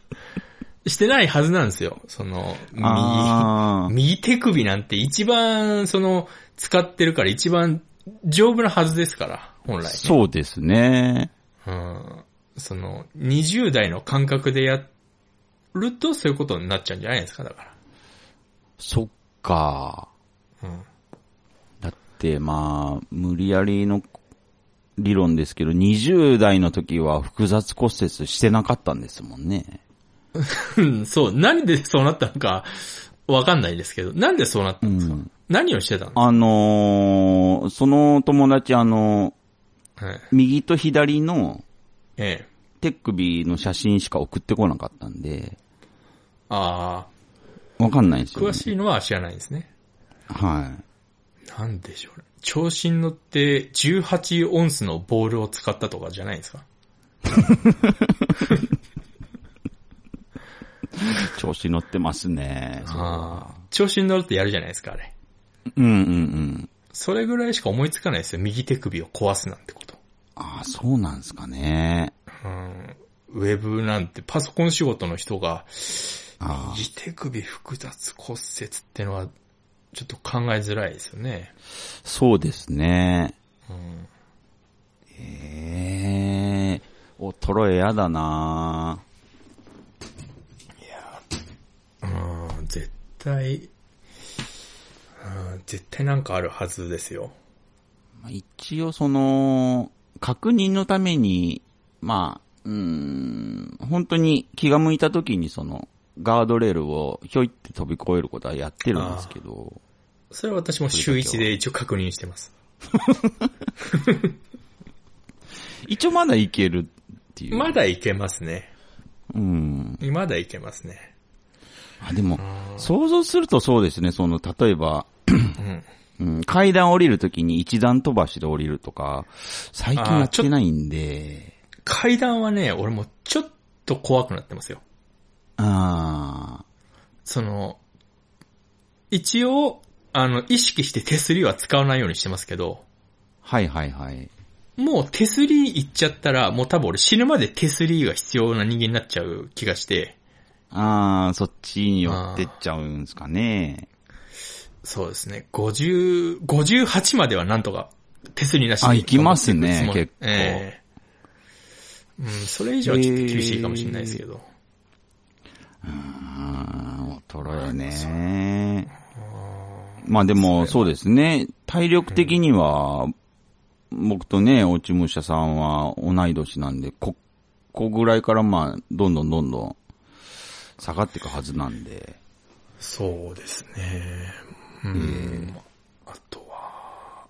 してないはずなんですよ。その、右、右手首なんて一番、その、使ってるから一番丈夫なはずですから、本来、ね。そうですね。うん。その、20代の感覚でやるとそういうことになっちゃうんじゃないですか、だから。そっか。うん。だって、まあ、無理やりの理論ですけど、20代の時は複雑骨折してなかったんですもんね。う んそう、何でそうなったのか、わかんないですけど、なんでそうなったんですか、うん何をしてたんですかあのーその友達、あの、はい。右と左のええ。手首の写真しか送ってこなかったんで、あわかんないんですあ、よ、ね。詳しいのは知らないですね。はい。なんでしょうね。調子に乗って18オンスのボールを使ったとかじゃないですか？調子乗ってますね。ああ。調子に乗るってやるじゃないですか、あれ。うんうんうん。それぐらいしか思いつかないですよ。右手首を壊すなんてこと。ああ、そうなんですかね。うん。ウェブなんてパソコン仕事の人が、右手首複雑骨折ってのは、ちょっと考えづらいですよね。そうですね。うん。ええ衰えやだなうん、絶対、うん、絶対なんかあるはずですよ。まあ一応その、確認のために、まあ、うーん、本当に気が向いた時にその、ガードレールをひょいって飛び越えることはやってるんですけど、それは私も週一で一応確認してます。一応まだいけるっていう。まだいけますね。うん。まだいけますね。あ、でも、想像するとそうですね、その、例えば、うん。うん、階段降りるときに一段飛ばしで降りるとか、最近やってないんで、階段はね、俺もちょっと怖くなってますよ。あその、一応、あの、意識して手すりは使わないようにしてますけど、ーはいはいはい。もう手すり行っちゃったら、もう多分俺死ぬまで手すりが必要な人間になっちゃう気がして、ああ、そっちに寄ってっちゃうんすかね。そうですね、50、58まではなんとか手すりなしにあ行きますね結構ええうん、それ以上はちょっと厳しいかもしれないですけど。ああ、衰えね。まあでも、そうですね。体力的には、僕とね、落ち武者さんは同い年なんで、こ、こぐらいからまあ、どんどんどんどん下がっていくはずなんで。そうですね。うん。あとは、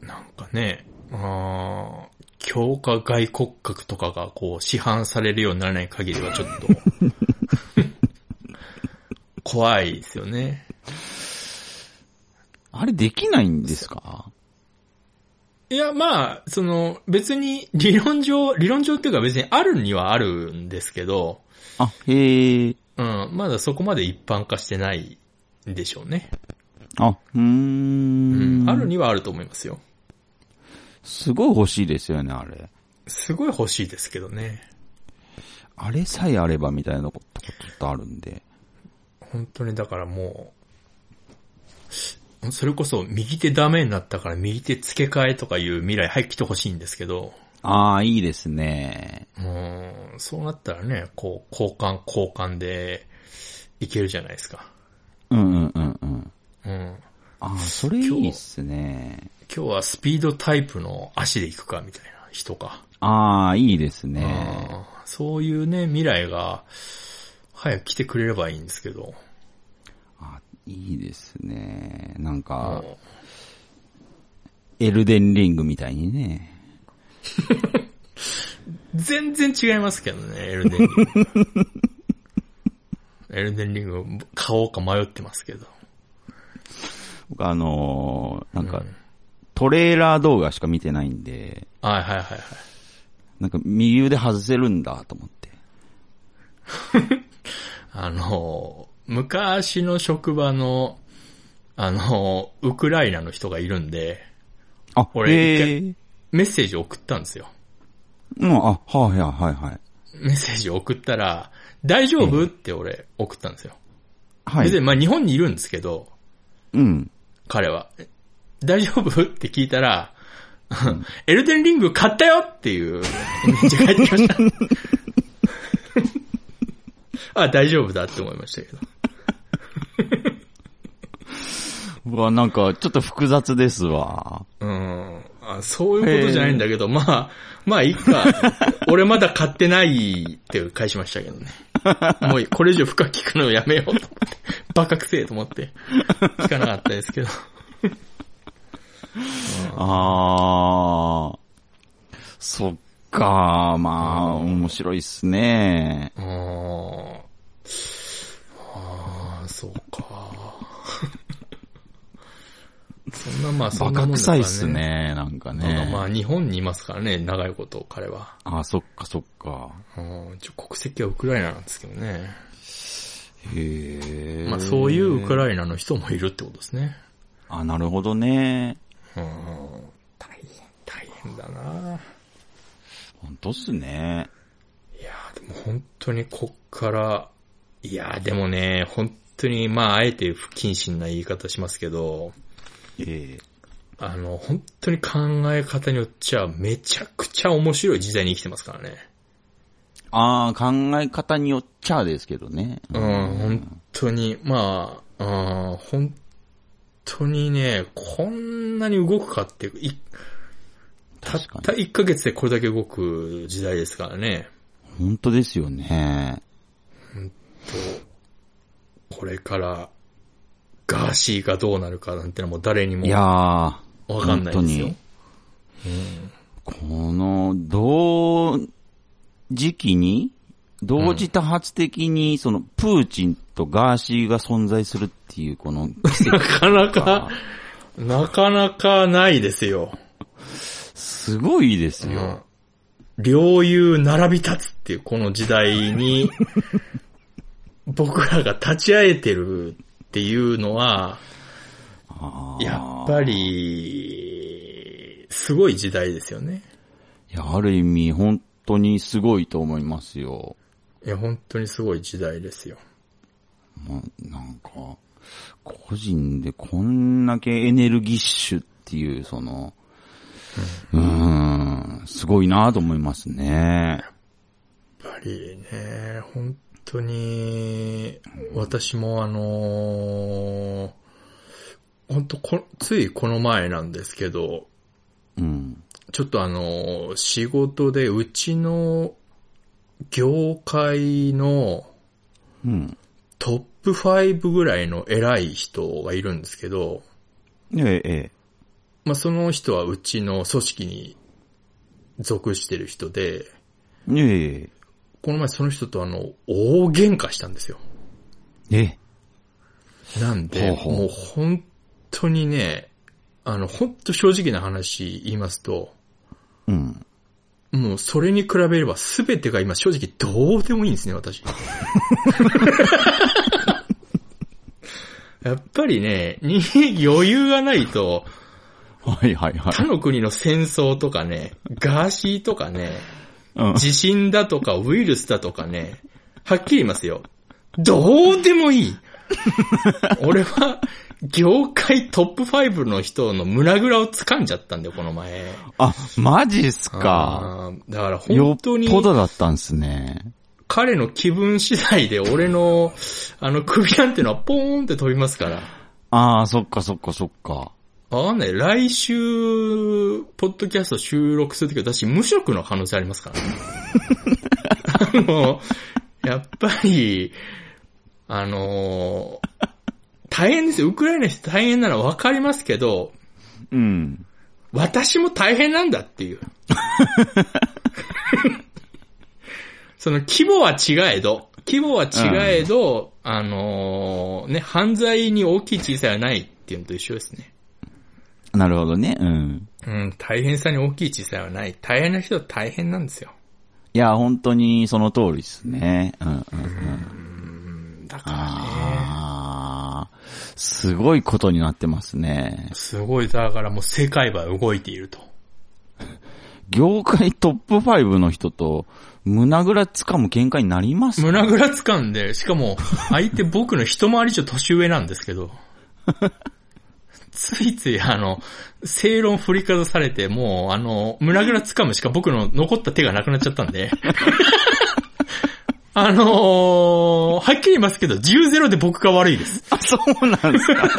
なんかね、あー強化外骨格とかがこう市販されるようにならない限りはちょっと、怖いですよね。あれできないんですか？いや、まあ、その、別に理論上、理論上っていうか別にあるにはあるんですけど、あ、へえ。うん、まだそこまで一般化してないんでしょうね。あ、うーうんん。あるにはあると思いますよ。すごい欲しいですよね、あれ。すすごい欲しいですけどね。あれさえあればみたいなことちょっとあるんで。本当にだからもう、それこそ右手ダメになったから右手付け替えとかいう未来入ってきてほしいんですけど、ああ、いいですね。うん、そうなったらね、こう、交換交換でいけるじゃないですか。うんうんうんうん。うん。ああ、それいいっすね。今日はスピードタイプの足で行くかみたいな人か。ああ、いいですね。うんそういうね、未来が早く来てくれればいいんですけど。あいいですね。なんか、うんエルデンリングみたいにね。全然違いますけどね、エルデンリング。エルデンリング買おうか迷ってますけど。僕あのーなんか、うんトレーラー動画しか見てないんで、はいはいはいはい。なんか右腕外せるんだと思って。あの、昔の職場の、あの、ウクライナの人がいるんで、あ、俺へえ。メッセージ送ったんですよ。うん、あ、はいはいはいはい。メッセージ送ったら、大丈夫？って俺送ったんですよ。はい。別にまあ日本にいるんですけど、うん。彼は。え大丈夫？って聞いたら、エルデンリング買ったよっていう、めっちゃ返ってきました。あ、大丈夫だって思いましたけど。うわ、なんか、ちょっと複雑ですわ。うん。あそういうことじゃないんだけど、まあ、まあいいか。俺まだ買ってないって返しましたけどね。もうこれ以上深く聞くのやめようと思って。バカくせえと思って。聞かなかったですけど。あー。そっか、まあ、面白いっすね。ああ、そうか。そんなまあそバんなもんだからカ臭いっす。ね、なんかね。まあ日本にいますからね、長いこと彼は。あ、そっかそっか。うん、一応国籍はウクライナなんですけどね。へえ。まあそういうウクライナの人もいるってことですね。あ、なるほどね。うん。大変、大変だな本当っすね。いやーでも本当にこっから、いやーでもね、本当にまああえて不謹慎な言い方しますけど、ええあの、本当に考え方によっちゃめちゃくちゃ面白い時代に生きてますからね。ああ、考え方によっちゃですけどね。うん、本当に、まあ、うん、本当にね、こんなに動くかって、いたっ確かにた1ヶ月でこれだけ動く時代ですからね。本当ですよね。と、これから、ガーシーがどうなるかなんてのはもう誰にもいやー、わかんないですよ本。この、同時期に、同時多発的に、その、プーチンとガーシーが存在するっていう、この奇 な跡かなか、なかなかないですよ。すごいですよ。うん両友並び立つっていうこの時代に、僕らが立ち会えてるっていうのは、やっぱり、すごい時代ですよね。いや、ある意味、本当にすごいと思いますよ。いや、本当にすごい時代ですよ。まなんか、個人でこんだけエネルギッシュっていう、その、うーん、すごいなと思いますね。やっぱりね、本当に、私もあのー本当こ、ついこの前なんですけど、うん。ちょっとあのー仕事でうちの業界のうん。トップ5ぐらいの偉い人がいるんですけど、ええ、えまあ、その人はうちの組織に属してる人で、え。えこの前その人とあの、大喧嘩したんですよ。え。えなんで、ほうほうもう本当にね、あの、本当正直な話言いますと、うん。もうそれに比べれば全てが今正直どうでもいいんですね、私。やっぱりね、に余裕がないと、はいはいはい。他の国の戦争とかね、ガーシーとかね、うん。地震だとかウイルスだとかね、はっきり言いますよ。どうでもいい 俺は、業界トップ5の人の胸ぐらを掴んじゃったんだよ、この前。あ、マジっすか。だからよっ本当に、ぽどだったんすね。彼の気分次第で俺の、あの首なんてのはポーンって飛びますから。ああ、そっかそっかそっか。わかんない。来週、ポッドキャスト収録するとき私無職の可能性ありますからね。あの、やっぱり、あの大変ですよ。ウクライナの人大変なのはわかりますけど、うん。私も大変なんだっていう。その規模は違えど、規模は違えど、あのね、犯罪に大きい小さいはないっていうのと一緒ですね。なるほどね。うん。うん、大変さに大きい小さいはない。大変な人は大変なんですよ。いや、本当にその通りですね。うんうんうん。だからね、ああ、すごいことになってますね。すごい、だからもう世界は動いていると。業界トップ5の人と胸ぐら掴む喧嘩になりますか胸ぐら掴んで、しかも、相手僕の一回り以上年上なんですけど、ついついあの、正論振りかざされて、もうあの、胸ぐら掴むしか僕の残った手がなくなっちゃったんで、あのー、はっきり言いますけど、10-0で僕が悪いです。あ、そうなんですか。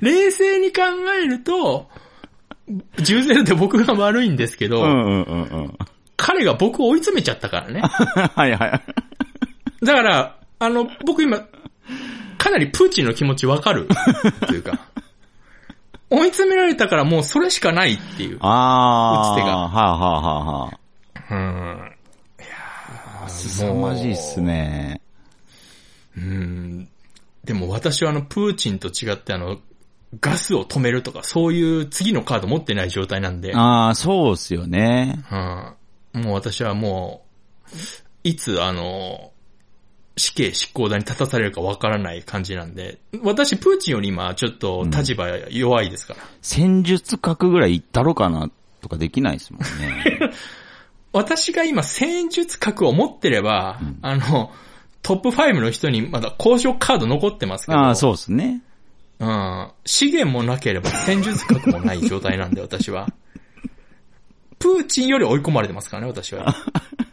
冷静に考えると、10-0で僕が悪いんですけど、うんうんうんうん。彼が僕を追い詰めちゃったからね。はいはい。だから、あの、僕今、かなりプーチンの気持ちわかる。というか。追い詰められたからもうそれしかないっていう。ああ。打つ手がはあ、はあはあはうん。あ、凄まじいっすね。うん。でも私はあの、プーチンと違ってあの、ガスを止めるとか、そういう次のカード持ってない状態なんで、ああ、そうっすよね。うん。もう私はもう、いつあの、死刑執行台に立たされるかわからない感じなんで、私プーチンより今ちょっと立場弱いですから。戦術核ぐらいいったろかなとかできないですもんね。私が今戦術核を持ってれば、あの、トップ5の人にまだ交渉カード残ってますけど、ああ、そうっすね。うん。資源もなければ戦術核もない状態なんで、私は。プーチンより追い込まれてますからね、私は。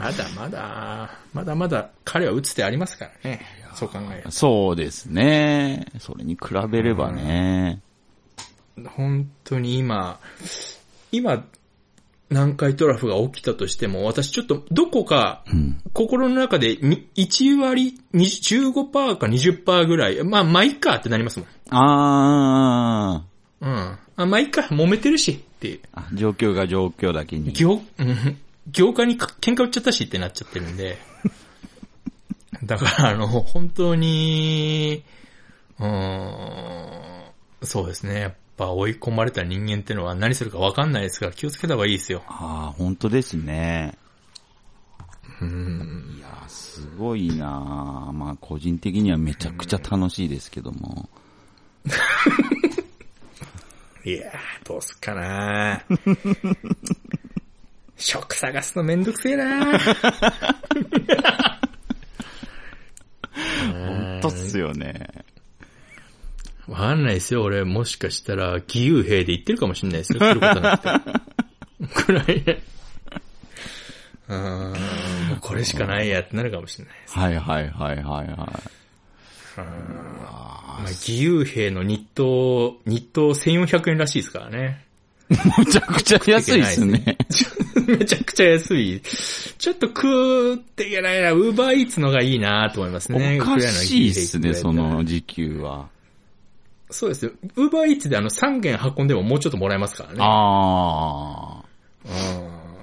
まだまだ、まだまだ彼は打つ手ありますからね。そう考えるそうですね。それに比べればね。と。本当に今、今、南海トラフが起きたとしても、私ちょっとどこかうん。心の中でに1割、20 15%か20%ぐらい、まあ、まあ、いいかってなりますもん。あうん。あ、まあ、いいか、揉めてるしっていう。状況が状況だけに。業、うん、業界にか喧嘩売っちゃったしってなっちゃってるんで。だから、あの、本当に、うーん、そうですね。やっぱ追い込まれた人間ってのは何するかわかんないですから気をつけた方がいいですよ。ああ、本当ですね。うん。いやー、すごいなーまあ、個人的にはめちゃくちゃ楽しいですけども。いやー、どうすっかな職探すのめんどくせえな本当っすよね。わかんないですよ。俺、もしかしたら、義勇兵で行ってるかもしれないですよ。来ることなくて。くらいね。うーん、もうこれしかないやってなるかもしれないです。はいはいはいはいはい。まあ、義勇兵の日当、日当1400円らしいですからね。むちゃくちゃ安いっすね。めちゃくちゃ安い。ちょっと食っていけないな。ウーバーイーツのがいいなと思いますね。おかしいっすね、その時給は。そうですよ。ウーバーイーツであの3件運んでももうちょっともらえますからね。あ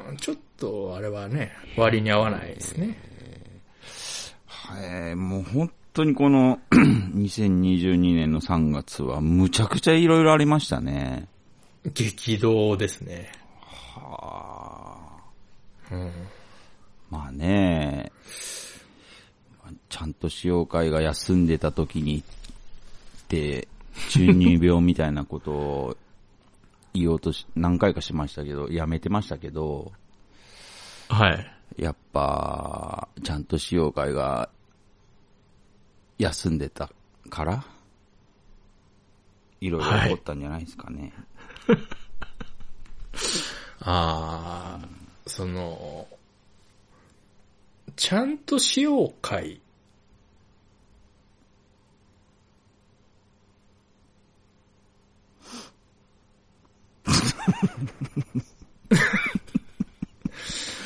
うんちょっと、あれはね、割に合わないですね。あ。はい、もう本当にこの 2022年の3月はむちゃくちゃいろいろありましたね。激動ですね。はあ。うん。まあね、ちゃんと使用会が休んでた時に行って、中二病みたいなことを言おうとし、何回かしましたけど、やめてましたけど、はい。やっぱ、ちゃんと使用会が休んでたから、いろいろ起こったんじゃないですかね。ああ、その、ちゃんとしよう会。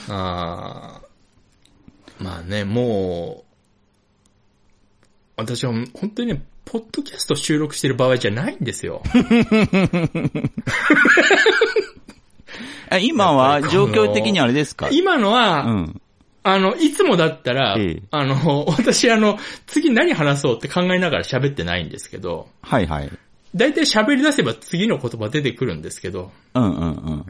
ああ、まあね、もう、私は本当にね、ポッドキャスト収録してる場合じゃないんですよ。あ今は状況的にあれですか？今のは、うん。あの、いつもだったら、ええあの、私あの、次何話そうって考えながら喋ってないんですけど、はいはい。だいたい喋り出せば次の言葉出てくるんですけど、うんうんうん。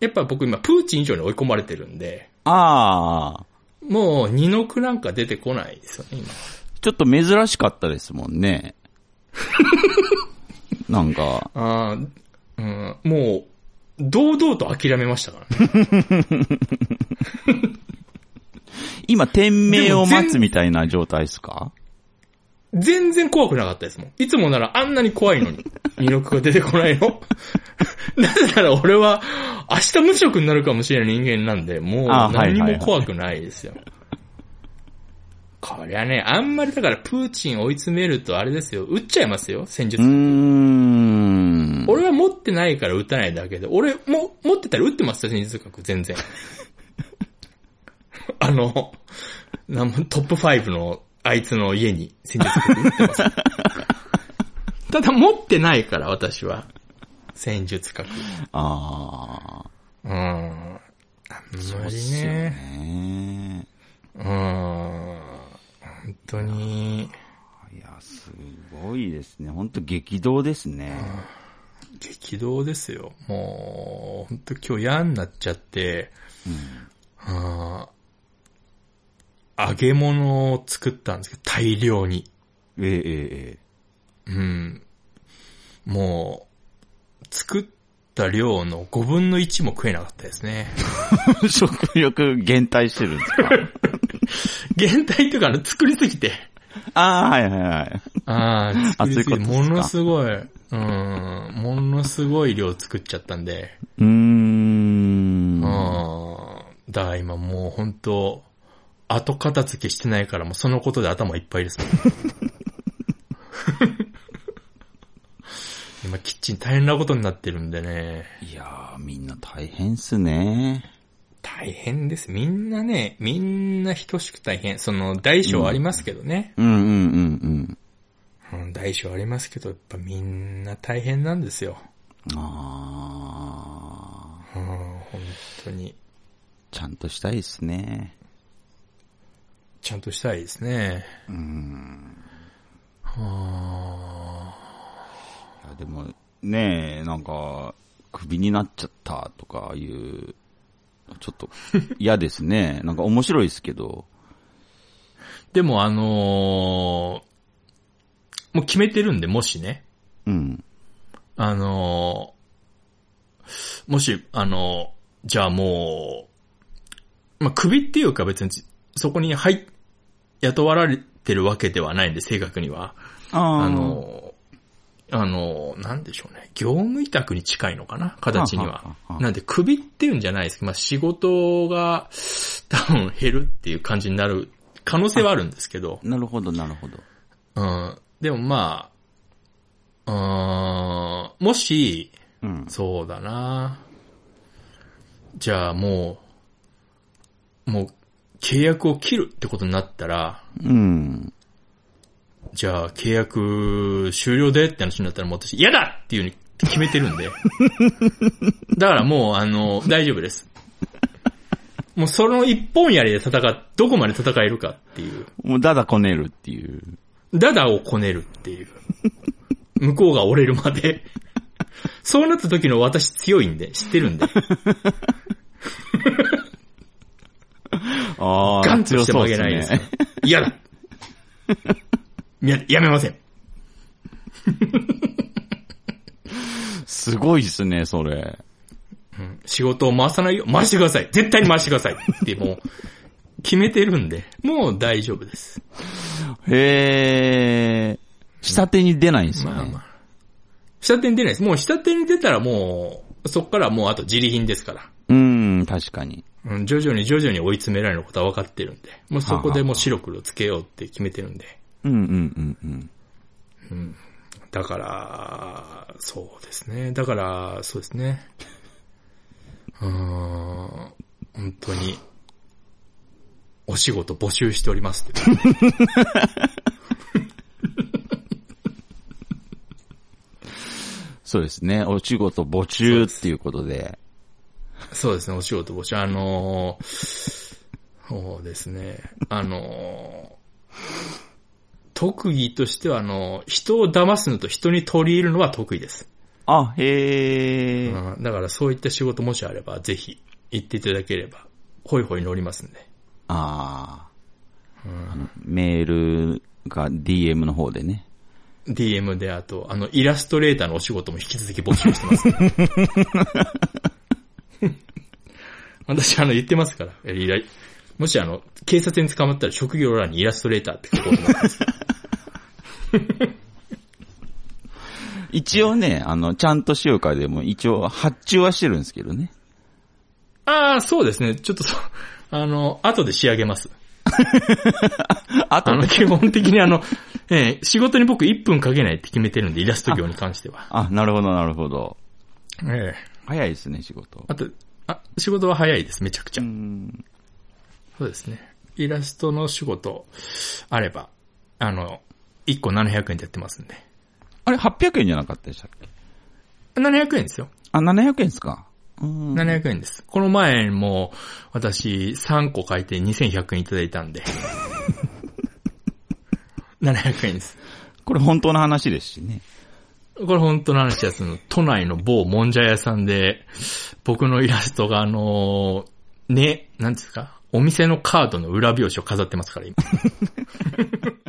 やっぱ僕今プーチン以上に追い込まれてるんで、ああ、もう二の句なんか出てこないですよね、今。ちょっと珍しかったですもんね。なんか、あーうん、もう、堂々と諦めましたからね。今、天命を待つみたいな状態ですか？全然怖くなかったですもん。いつもならあんなに怖いのに、二の句が出てこないの。なぜなら俺は、明日無職になるかもしれない人間なんで、もう何はいはいも怖くないですよ。こりゃね、あんまりだからプーチン追い詰めるとあれですよ、撃っちゃいますよ、戦術うー。ん。俺は持ってないから撃たないだけで、俺も持ってたら撃ってますよ、戦術核、全然。あの、トップ5のあいつの家に戦術核撃ってます。ただ持ってないから、私は。戦術核。ああ。うん。あんまりそう。ね。うん。本当に、いや、すごいですね。本当激動ですね。激動ですよ。もう、本当今日嫌になっちゃって、あー揚げ物を作ったんですけど、大量に。ええええうん。もう、作った量の5分の1も食えなかったですね。ええ。食欲減退してるんですか？減退というか、あの、作りすぎて。ああ、はいはいはい。ああ、作りすぎて、ものすごい、うん、ものすごい量作っちゃったんで、うーん。うん。だから今もう本当後片付けしてないからもうそのことで頭いっぱいです。今キッチン大変なことになってるんでね。いやー、みんな大変っすね。大変です。みんなね、みんな等しく大変。その、大小ありますけどね。うんうんうんうん。うん、大小ありますけど、やっぱみんな大変なんですよ。あうん、本当に。ー、ちゃんとしたいっすね。ちゃんとしたいですね。うん。はいや、でも、ねえ、なんか、クビになっちゃったとかいう、ちょっと嫌ですね。なんか面白いですけど。でもあのーもう決めてるんで、もしね。うん。あのーもし、あのーじゃあもう、まあ、首っていうか別に、そこに入、雇われてるわけではないんで、正確には。あのーあのーなんでしょうね。業務委託に近いのかな？形にはなんで、首っていうんじゃないですけど、まあ、仕事が多分減るっていう感じになる可能性はあるんですけど。なるほど、なるほど。うん。でもまあ、うーん、もし、うん。そうだな。じゃあもう、もう、契約を切るってことになったら、うん。じゃあ契約終了でって話になったらもう私嫌だっていうふうに決めてるんで。だからもうあの、大丈夫です。もうその一本槍で戦っ、どこまで戦えるかっていう。もう、だだこねるっていう。ダダをこねるっていう。向こうが折れるまで。そうなった時の私強いんで、知ってるんで。ああ、ガンとして曲げないです。嫌だや、やめません。すごいっすね、それ。仕事を回さないよ。回してください。絶対に回してください。ってもう、決めてるんで、もう大丈夫です。へえ。下手に出ないんですよね。まあまあ。下手に出ないです。もう下手に出たらもう、そっからもうあと自利品ですから。うん、確かに。うん、徐々に徐々に追い詰められることは分かってるんで。もうそこでもう白黒つけようって決めてるんで。うんうんうんうん。だから、そうですね。だから、そうですね。うーん、本当に、お仕事募集しておりますって。そうですね。お仕事募集っていうことで。そうですね、お仕事募集。あのーそうですね。あのー特技としては、あの人を騙すのと人に取り入るのは得意です。あ、へえ。うんだからそういった仕事もしあれば、ぜひ、行っていただければ、ホイホイ乗りますんで。ああ、あのメールが DM の方でね。DM で、あと、あの、イラストレーターのお仕事も引き続き募集してます、私、あの、言ってますから。イラもし、あの、警察に捕まったら職業欄にイラストレーターって書こうと思ってます。一応ね、あの、ちゃんとしようかでも一応発注はしてるんですけどね。ああ、そうですね。ちょっと あの、後で仕上げます。あとあの、基本的にあの、ええ仕事に僕1分かけないって決めてるんで、イラスト業に関しては。あ、なるほどなるほど。ええ早いですね、仕事。あと、あ、仕事は早いです、めちゃくちゃ。うん。そうですね。イラストの仕事あれば、あの、1個700円でやってますんで。あれ、800円じゃなかったでしたっけ？700円ですよ。あ、700円ですかうん。700円です。この前も、私、3個書いて2100円いただいたんで。700円です。これ本当の話ですしね。これ本当の話です。都内の某もんじゃ屋さんで、僕のイラストがあのね、なんですか？お店のカードの裏表紙を飾ってますから、今。